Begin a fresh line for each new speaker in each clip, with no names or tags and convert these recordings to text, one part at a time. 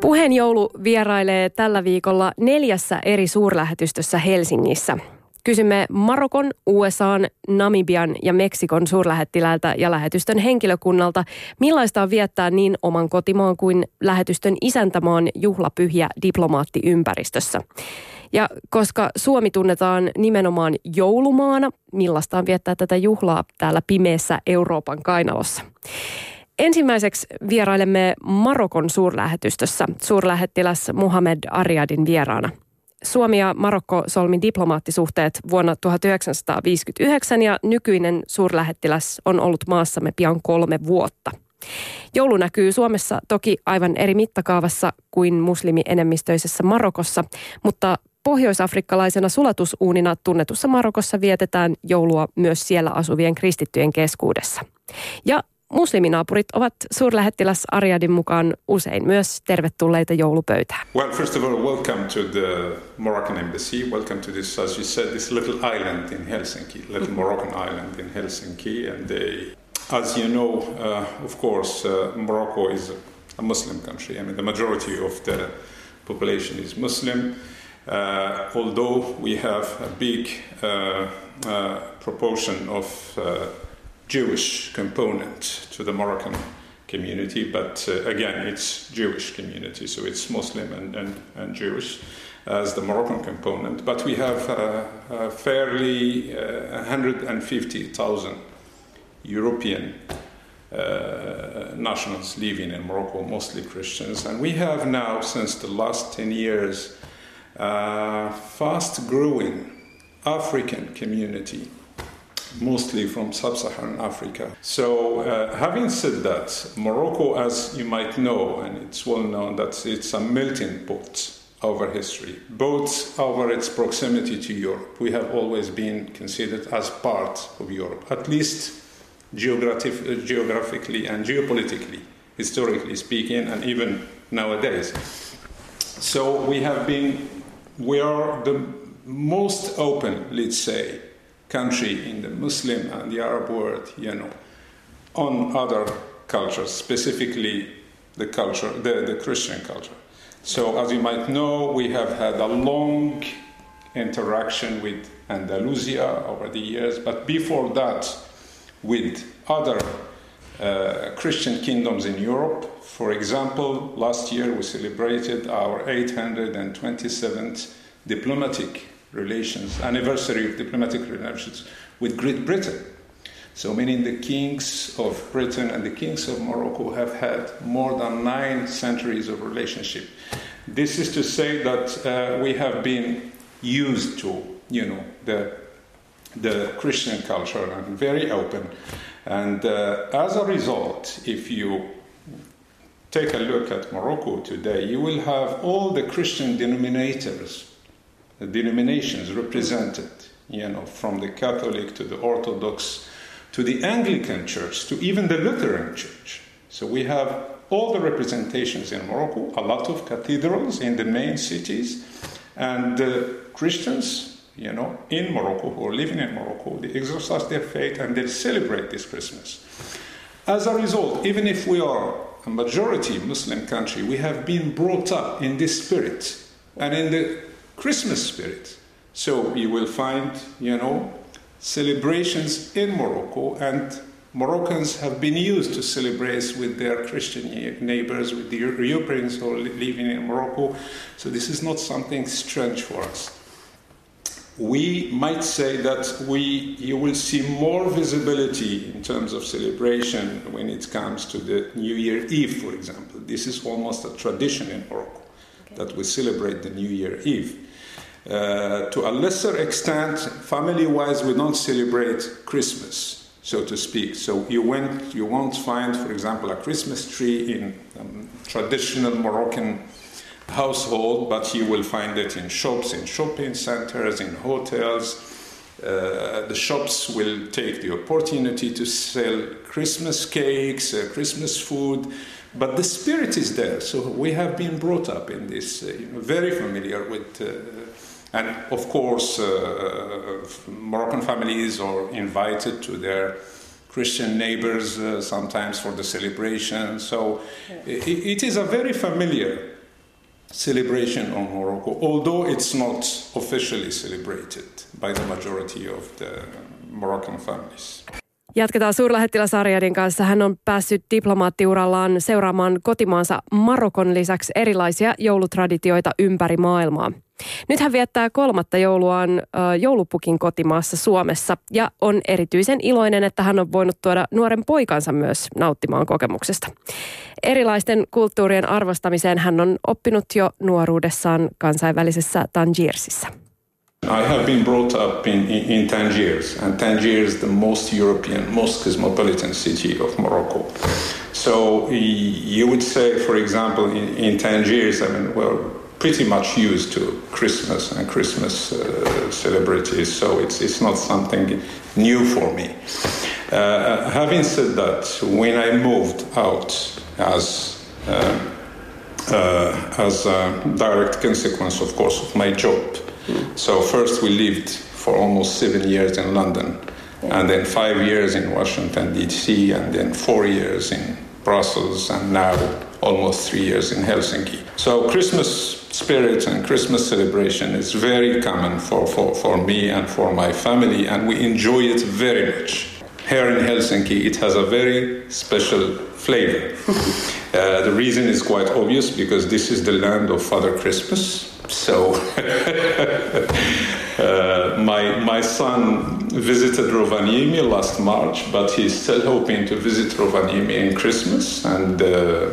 Puheenjoulu vierailee tällä viikolla neljässä eri suurlähetystössä Helsingissä. Kysymme Marokon, USAn, Namibian ja Meksikon suurlähettiläältä ja lähetystön henkilökunnalta, millaista on viettää niin oman kotimaan kuin lähetystön isäntämaan juhlapyhiä diplomaattiympäristössä. Ja koska Suomi tunnetaan nimenomaan joulumaana, millaista on viettää tätä juhlaa täällä pimeässä Euroopan kainalossa. Ensimmäiseksi vierailemme Marokon suurlähetystössä suurlähettiläs Muhammed Ariadin vieraana. Suomi ja Marokko solmi diplomaattisuhteet vuonna 1959 ja nykyinen suurlähettiläs on ollut maassamme pian kolme vuotta. Joulu näkyy Suomessa toki aivan eri mittakaavassa kuin muslimienemmistöisessä Marokossa, mutta pohjoisafrikkalaisena sulatusuunina tunnetussa Marokossa vietetään joulua myös siellä asuvien kristittyjen keskuudessa. Ja musliminaapurit ovat suurlähettiläs Ariadin mukaan usein myös tervetulleita joulupöytään.
Well, first of all, welcome to the Moroccan embassy. Welcome to this, as you said, this little island in Helsinki, little Moroccan island in Helsinki. And they, as you know, uh, of course, uh, Morocco is a Muslim country. I mean, the majority of the population is Muslim. Uh, although we have a big uh, uh, proportion of uh, Jewish component to the Moroccan community, but uh, again, it's Jewish community, so it's Muslim and, and, and Jewish as the Moroccan component. But we have uh, fairly uh, 150,000 European uh, nationals living in Morocco, mostly Christians, and we have now, since the last 10 years, a fast growing African community mostly from sub Saharan Africa. So, uh, having said that, Morocco, as you might know, and it's well known that it's a melting pot over history, both over its proximity to Europe. We have always been considered as part of Europe, at least geographic, geographically and geopolitically, historically speaking, and even nowadays. So, we have been, we are the most open, let's say, country in the Muslim and the Arab world, you know, on other cultures, specifically the culture, the, the Christian culture. So, as you might know, we have had a long interaction with Andalusia over the years, but before that, with other uh, Christian kingdoms in Europe. For example, last year we celebrated our 827th diplomatic relations, anniversary of diplomatic relations with Great Britain. So, meaning the kings of Britain and the kings of Morocco have had more than nine centuries of relationship. This is to say that uh, we have been used to, you know, the, the Christian culture and very open. And uh, as a result, if you take a look at Morocco today, you will have all the Christian denominators denominations represented, you know, from the Catholic to the Orthodox to the Anglican Church to even the Lutheran Church. So we have all the representations in Morocco, a lot of cathedrals in the main cities, and uh, Christians, you know, in Morocco who are living in Morocco, they exercise their faith and they celebrate this Christmas. As a result, even if we are a majority Muslim country, we have been brought up in this spirit and in the Christmas spirit. So you will find, you know, celebrations in Morocco, and Moroccans have been used to celebrate with their Christian neighbors, with the Europeans who are living in Morocco. So this is not something strange for us. We might say that we, you will see more visibility in terms of celebration when it comes to the New Year Eve, for example. This is almost a tradition in Morocco okay. that we celebrate the New Year Eve. Uh, to a lesser extent, family wise, we don't celebrate Christmas, so to speak. So you, went, you won't find, for example, a Christmas tree in um, traditional Moroccan household, but you will find it in shops, in shopping centers, in hotels. Uh, the shops will take the opportunity to sell Christmas cakes, uh, Christmas food, but the spirit is there. So we have been brought up in this, uh, you know, very familiar with uh, and of course, uh, Moroccan families are invited to their Christian neighbors uh, sometimes for the celebration. So it, it is a very familiar celebration of Morocco, although it's not officially celebrated by the majority of the Moroccan families.
Jatketaan suurlähettiläs Arjadin kanssa. Hän on päässyt diplomaattiurallaan seuraamaan kotimaansa Marokon lisäksi erilaisia joulutraditioita ympäri maailmaa. Nyt hän viettää kolmatta jouluaan joulupukin kotimaassa Suomessa ja on erityisen iloinen, että hän on voinut tuoda nuoren poikansa myös nauttimaan kokemuksesta. Erilaisten kulttuurien arvostamiseen hän on oppinut jo nuoruudessaan kansainvälisessä Tangirsissa.
I have been brought up in, in, in, Tangiers, and Tangier is the most European, most cosmopolitan city of Morocco. So you would say, for example, in, in Tangiers, I mean, well, pretty much used to Christmas and Christmas uh, celebrities, so it's, it's not something new for me. Uh, having said that, when I moved out as uh, uh as a direct consequence, of course, of my job, mm. so first we lived for almost seven years in London, and then five years in Washington D.C., and then four years in Brussels, and now almost three years in Helsinki. So Christmas spirit and Christmas celebration is very common for, for, for me and for my family, and we enjoy it very much. Here in Helsinki, it has a very special flavor. uh, the reason is quite obvious because this is the land of Father Christmas. So, uh, my, my son visited Rovaniemi last March, but he's still hoping to visit Rovaniemi in Christmas. And uh,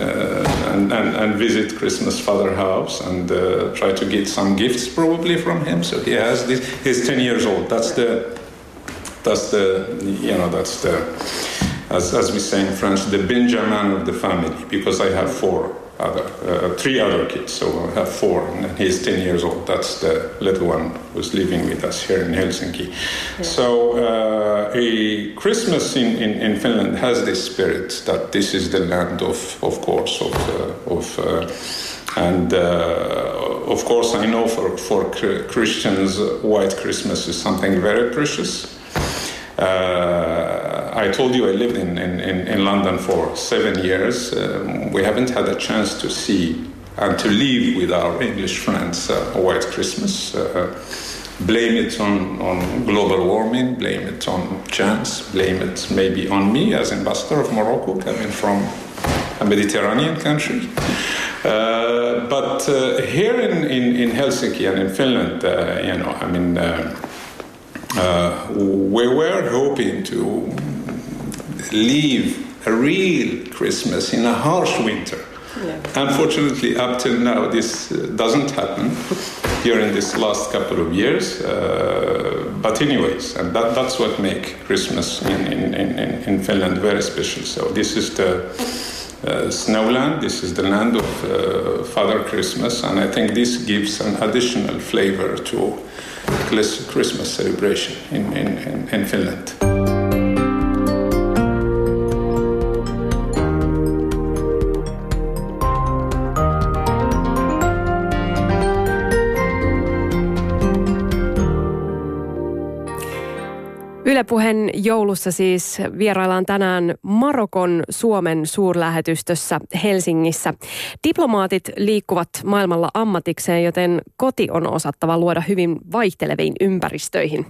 and, and, and, visit Christmas Father house and uh, try to get some gifts probably from him. So he has this. He's ten years old. That's the that's the you know that's the as, as we say in French the Benjamin of the family because I have four other, uh, three other kids, so I have four, and he's 10 years old. That's the little one who's living with us here in Helsinki. Yeah. So, uh, a Christmas in, in, in, Finland has this spirit that this is the land of, of course, of, uh, of uh, and uh, of course, I know for, for Christians, white Christmas is something very precious. Uh, I told you I lived in, in, in London for seven years. Um, we haven't had a chance to see and to live with our English friends uh, white Christmas. Uh, blame it on, on global warming, blame it on chance, blame it maybe on me as ambassador of Morocco coming from a Mediterranean country. Uh, but uh, here in, in, in, Helsinki and in Finland, uh, you know, I mean, uh, uh, we were hoping to live a real Christmas in a harsh winter. Yeah. Unfortunately, up till now, this uh, doesn't happen during this last couple of years. Uh, but anyways, and that, that's what makes Christmas in, in, in, in Finland very special. So this is the uh, snowland. This is the land of uh, Father Christmas, and I think this gives an additional flavor to Christmas celebration in, in, in Finland.
Puheen joulussa siis vieraillaan tänään Marokon Suomen suurlähetystössä Helsingissä. Diplomaatit liikkuvat maailmalla ammatikseen, joten koti on osattava luoda hyvin vaihteleviin ympäristöihin.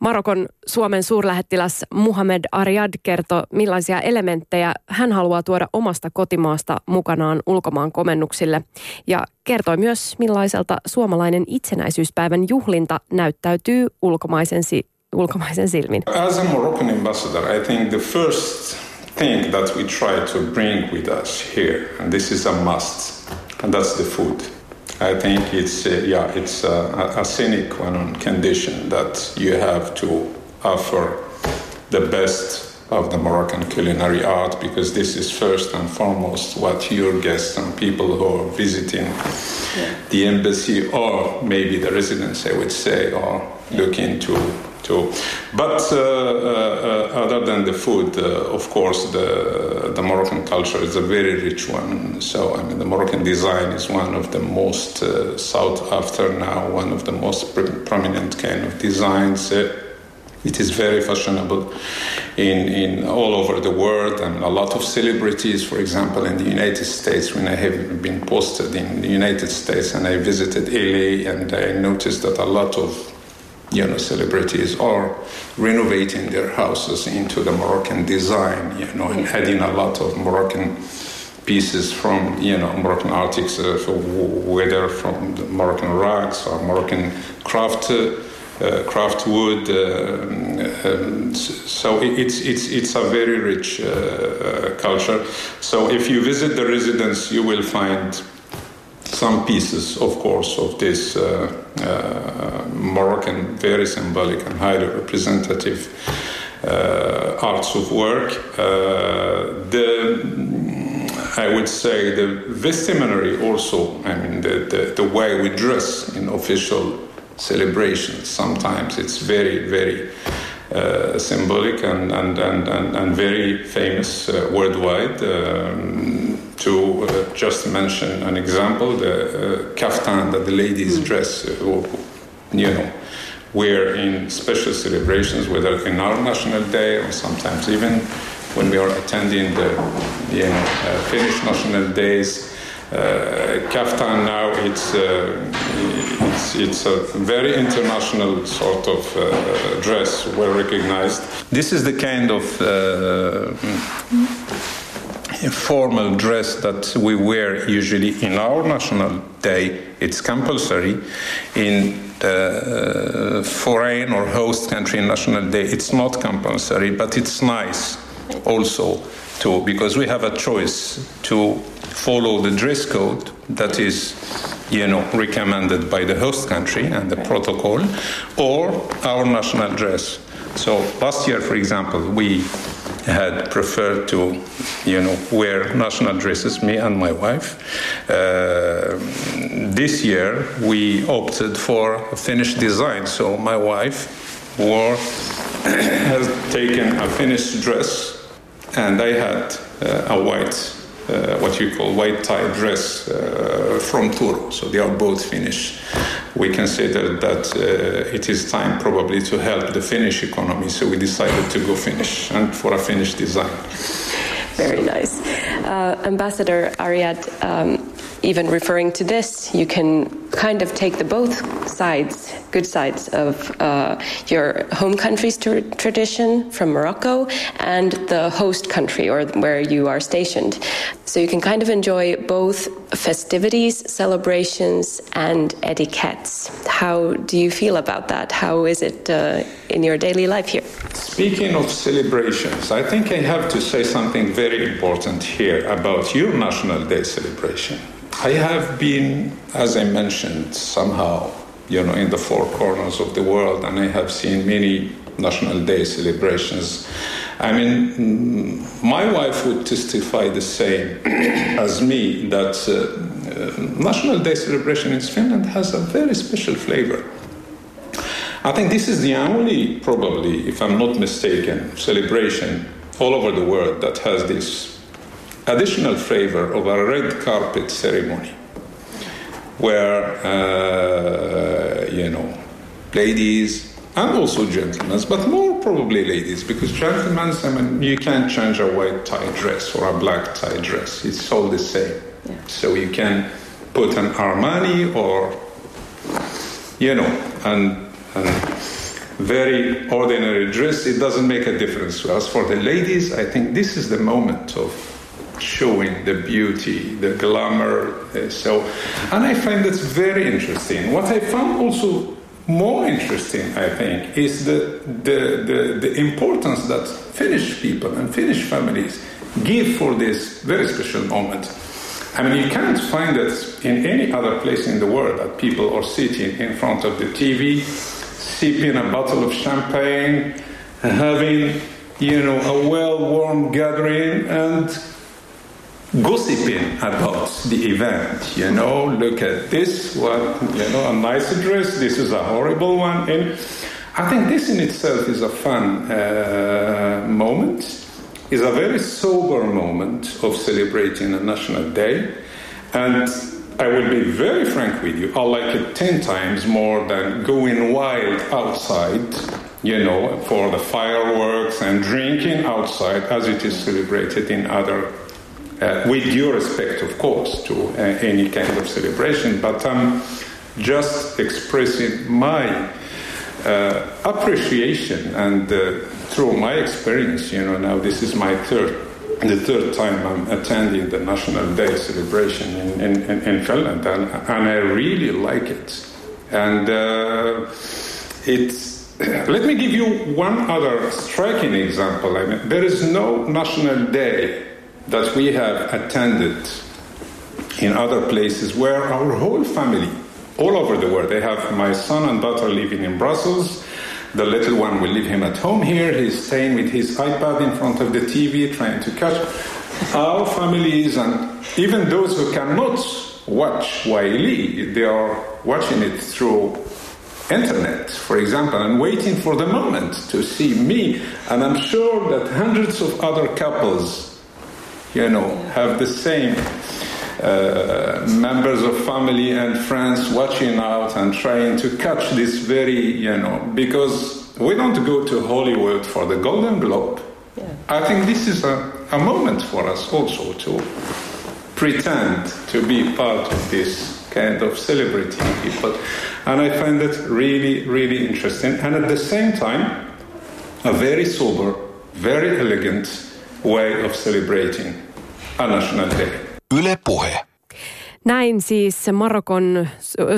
Marokon Suomen suurlähettiläs Muhammed Ariad kertoo, millaisia elementtejä hän haluaa tuoda omasta kotimaasta mukanaan ulkomaan komennuksille. Ja kertoi myös, millaiselta suomalainen itsenäisyyspäivän juhlinta näyttäytyy ulkomaisen ulkomaisen silmin?
As a Moroccan ambassador, I think the first thing that we try to bring with us here, and this is a must, and that's the food. I think it's uh, yeah, it's a, a sine qua non condition that you have to offer the best of the Moroccan culinary art because this is first and foremost what your guests and people who are visiting yeah. the embassy or maybe the residence, I would say, are looking to too. But uh, uh, other than the food, uh, of course, the, the Moroccan culture is a very rich one. So, I mean, the Moroccan design is one of the most sought after now, one of the most prominent kind of designs It is very fashionable in, in all over the world, and a lot of celebrities, for example, in the United States, when I have been posted in the United States and I visited LA, and I noticed that a lot of you know celebrities are renovating their houses into the Moroccan design, you know, and adding a lot of Moroccan pieces from you know Moroccan artists, uh, whether from Moroccan rugs or Moroccan craft. Uh, uh, craft wood. Uh, um, so it's it's it's a very rich uh, culture. So if you visit the residence, you will find some pieces, of course, of this uh, uh, Moroccan, very symbolic and highly representative uh, arts of work. the I would say the vestimentary also, I mean, the, the, the way we dress in official celebrations. Sometimes it's very, very uh, symbolic and, and, and, and, and very famous uh, worldwide. Um, to uh, just mention an example, the uh, kaftan that the ladies mm. dress, uh, you know, wear in special celebrations, whether in our national day or sometimes even when we are attending the you know, uh, Finnish national days uh, kaftan now it's, uh, it's, it's a very international sort of uh, dress, well recognized. This is the kind of uh, formal dress that we wear usually in our national day. It's compulsory. In the foreign or host country national day, it's not compulsory, but it's nice also too, because we have a choice to follow the dress code that is you know recommended by the host country and the protocol or our national dress so last year for example we had preferred to you know wear national dresses me and my wife uh, this year we opted for a Finnish design so my wife wore has taken a Finnish dress and I had uh, a white uh, what you call white tie dress uh, from Turo. So they are both Finnish. We considered that uh, it is time probably to help the Finnish economy, so we decided to go Finnish and for a Finnish design.
Very nice. Uh, Ambassador Ariad, um, even referring to this, you can kind of take the both sides, good sides of uh, your home country's tra- tradition from Morocco and the host country or where you are stationed. So you can kind of enjoy both festivities, celebrations, and etiquettes. How do you feel about that? How is it uh, in your daily life here?
Speaking of celebrations, I think I have to say something very important here about your National Day celebration. I have been, as I mentioned, somehow, you know, in the four corners of the world, and I have seen many National Day celebrations. I mean, mm, my wife would testify the same as me that uh, uh, National Day celebration in Finland has a very special flavor. I think this is the only, probably, if I'm not mistaken, celebration all over the world that has this additional flavor of a red carpet ceremony where, uh, you know, ladies and also gentlemen, but more probably ladies, because gentlemen, I mean, you can't change a white tie dress or a black tie dress. It's all the same. Yeah. So you can put an Armani or, you know, and, and very ordinary dress. It doesn't make a difference to us. For the ladies, I think this is the moment of showing the beauty, the glamour. Uh, so, and I find that's very interesting. What I found also more interesting, I think, is the, the, the, the importance that Finnish people and Finnish families give for this very special moment. I mean, you can't find it in any other place in the world that people are sitting in front of the TV, sipping a bottle of champagne, having, you know, a well-warmed gathering, and gossiping about the event. You know, look at this one, you know, a nice dress, this is a horrible one. And I think this in itself is a fun uh, moment, is a very sober moment of celebrating a national day. And I will be very frank with you, I like it 10 times more than going wild outside, you know, for the fireworks and drinking outside as it is celebrated in other, uh, with due respect, of course, to uh, any kind of celebration. But I'm just expressing my uh, appreciation and uh, through my experience, you know, now this is my third the third time I'm attending the National Day celebration in, in, in Finland, and, and, I really like it. And uh, it's let me give you one other striking example. I mean, there is no national day that we have attended in other places where our whole family, all over the world, they have my son and daughter living in Brussels. The little one will leave him at home here. He's staying with his iPad in front of the TV, trying to catch our families, and even those who cannot watch Yle, they are watching it through internet, for example, and waiting for the moment to see me. And I'm sure that hundreds of other couples, you know, have the same uh, members of family and friends watching out and trying to catch this very, you know, because we don't go to Hollywood for the Golden Globe. Yeah. I think this is a, a moment for us also to pretend to be part of this kind of celebrating people. And I find that really, really interesting. And at the same time, a very sober, very elegant way of celebrating Yle Puhe.
Näin siis Marokon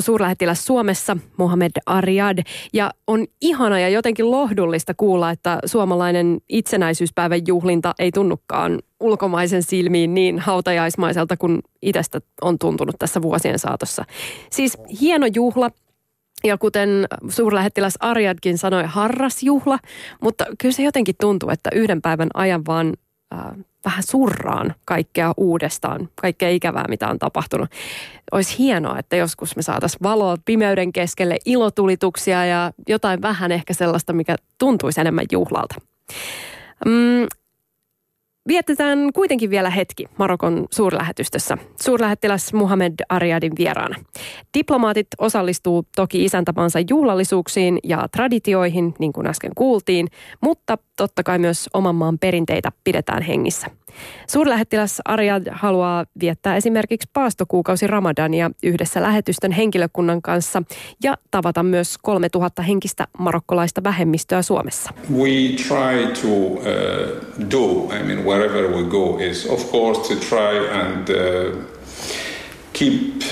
suurlähettiläs Suomessa, Mohamed Ariad. Ja on ihana ja jotenkin lohdullista kuulla, että suomalainen itsenäisyyspäivän juhlinta ei tunnukaan ulkomaisen silmiin niin hautajaismaiselta kuin itsestä on tuntunut tässä vuosien saatossa. Siis hieno juhla, ja kuten suurlähettiläs Ariadkin sanoi, harrasjuhla, mutta kyllä se jotenkin tuntuu, että yhden päivän ajan vaan äh, vähän surraan kaikkea uudestaan, kaikkea ikävää, mitä on tapahtunut. Olisi hienoa, että joskus me saataisiin valoa pimeyden keskelle, ilotulituksia ja jotain vähän ehkä sellaista, mikä tuntuisi enemmän juhlalta. Mm, Vietetään kuitenkin vielä hetki Marokon suurlähetystössä. Suurlähettiläs Muhammed Ariadin vieraana. Diplomaatit osallistuu toki isäntämaansa juhlallisuuksiin ja traditioihin, niin kuin äsken kuultiin, mutta totta kai myös oman maan perinteitä pidetään hengissä. Suurlähettiläs Arjad haluaa viettää esimerkiksi paastokuukausi Ramadania yhdessä lähetystön henkilökunnan kanssa ja tavata myös 3000 henkistä marokkolaista vähemmistöä Suomessa.
We try to uh, do, I mean wherever we go is of course to try and uh, keep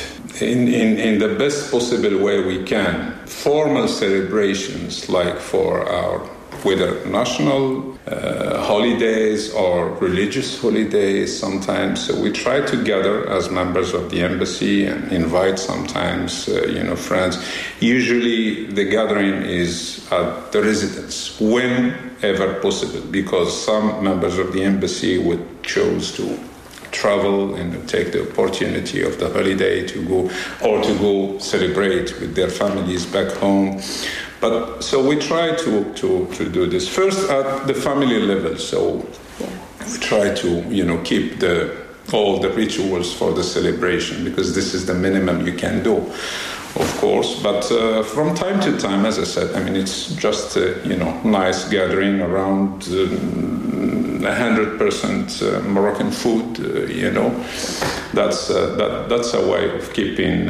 in, in, in the best possible way we can formal celebrations like for our whether national uh, holidays or religious holidays sometimes. So we try to gather as members of the embassy and invite sometimes, uh, you know, friends. Usually the gathering is at the residence whenever possible because some members of the embassy would choose to travel and take the opportunity of the holiday to go or to go celebrate with their families back home. But so we try to, to, to do this first at the family level. So yeah. we try to you know keep the all the rituals for the celebration because this is the minimum you can do, of course. But uh, from time to time, as I said, I mean it's just a, you know nice gathering around. Uh, 100% uh, Moroccan food, uh, you know. That's, uh, that, that's a way of keeping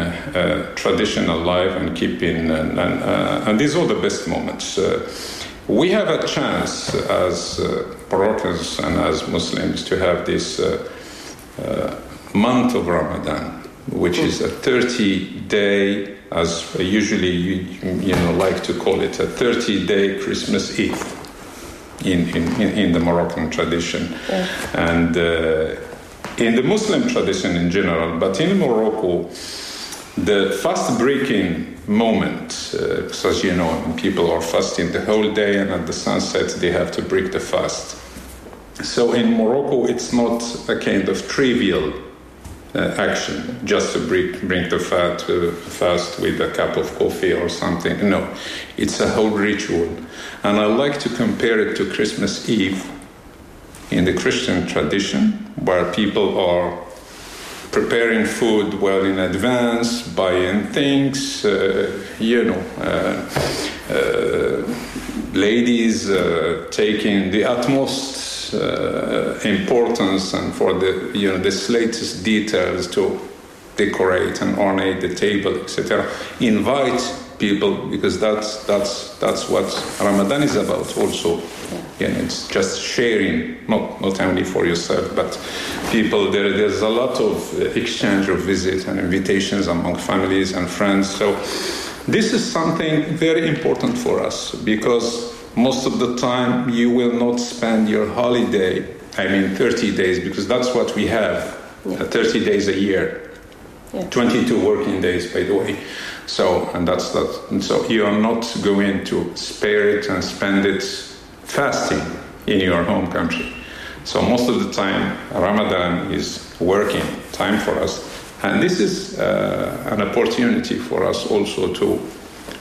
tradition alive and keeping, and, and, and, these are the best moments. we have a chance as Moroccans and as Muslims to have this month of Ramadan, which is a 30 day, as usually you, you know, like to call it, a 30 day Christmas Eve in, in, in the Moroccan tradition. Yeah. And uh, in the Muslim tradition in general, but in Morocco, the fast breaking moment, uh, because as you know, people are fasting the whole day and at the sunset they have to break the fast. So in Morocco, it's not a kind of trivial action just to bring, bring the fat uh, fast with a cup of coffee or something. No, it's a whole ritual. And I like to compare it to Christmas Eve in the Christian tradition, where people are preparing food well in advance, buying things, uh, you know, uh, uh, ladies uh, taking the utmost uh, importance and for the you know the latest details to decorate and ornate the table, etc. Invite people because that's that's that's what Ramadan is about. Also, yeah. it's just sharing, not not only for yourself, but people. There, there's a lot of exchange of visits and invitations among families and friends. So this is something very important for us because most of the time you will not spend your holiday. I mean, 30 days because that's what we have. Yeah. 30 days a year. Yeah. 22 working days, by the way. So, and that's that. And so you are not going to spare it and spend it fasting in your home country. So most of the time, Ramadan is working time for us. And this is uh, an opportunity for us also to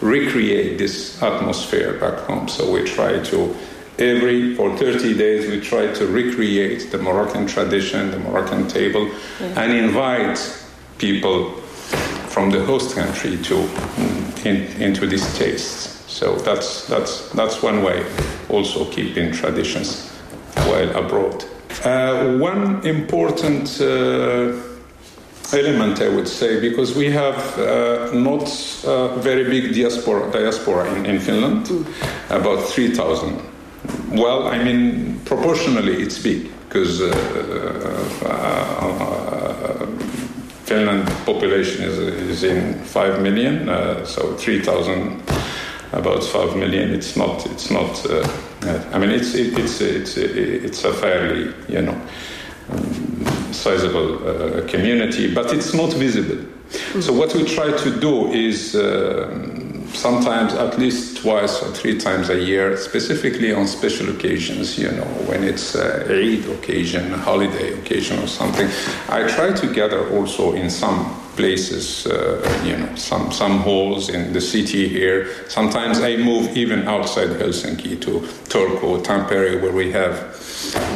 recreate this atmosphere back home. So we try to, every, for 30 days, we try to recreate the Moroccan tradition, the Moroccan table, yeah. and invite people from the host country to in, into these tastes. So that's that's that's one way. Also keeping traditions while abroad. Uh, one important uh, element, I would say, because we have uh, not a very big diaspora diaspora in, in Finland, mm. about three thousand. Well, I mean, proportionally, it's big because uh, uh, Finland population is, is in 5 million, uh, so 3,000, about 5 million. It's not, it's not, uh, I mean, it's, it, it's, it's, it's a fairly, you know, um, sizable uh, community, but it's not visible. Mm-hmm. So what we try to do is um, sometimes at least twice or three times a year, specifically on special occasions, you know, when it's a Eid occasion, holiday occasion or something. I try to gather also in some places, uh, you know, some, some halls in the city here. Sometimes I move even outside Helsinki to Turku, Tampere, where we have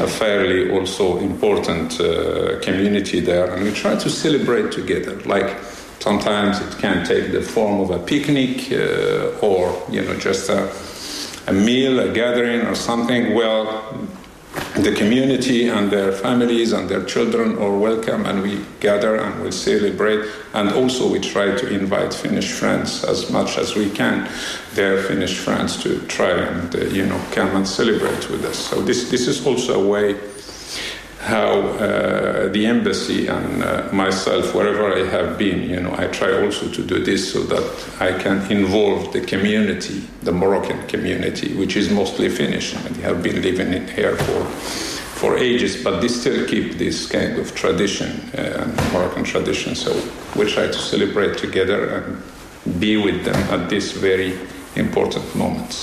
a fairly also important uh, community there, and we try to celebrate together, like Sometimes it can take the form of a picnic uh, or, you know, just a, a meal, a gathering or something. Well, the community and their families and their children are welcome and we gather and we celebrate. And also we try to invite finnish friends as much as we can their finnish friends to try and uh, you know come and celebrate with us. So this this is also a way how uh, the embassy and uh, myself, wherever I have been, you know, I try also to do this so that I can involve the community, the Moroccan community, which is mostly Finnish, and they have been living in here for for ages, but they still keep this kind of tradition, uh, Moroccan tradition. So we try to celebrate together and be with them at these very important moments.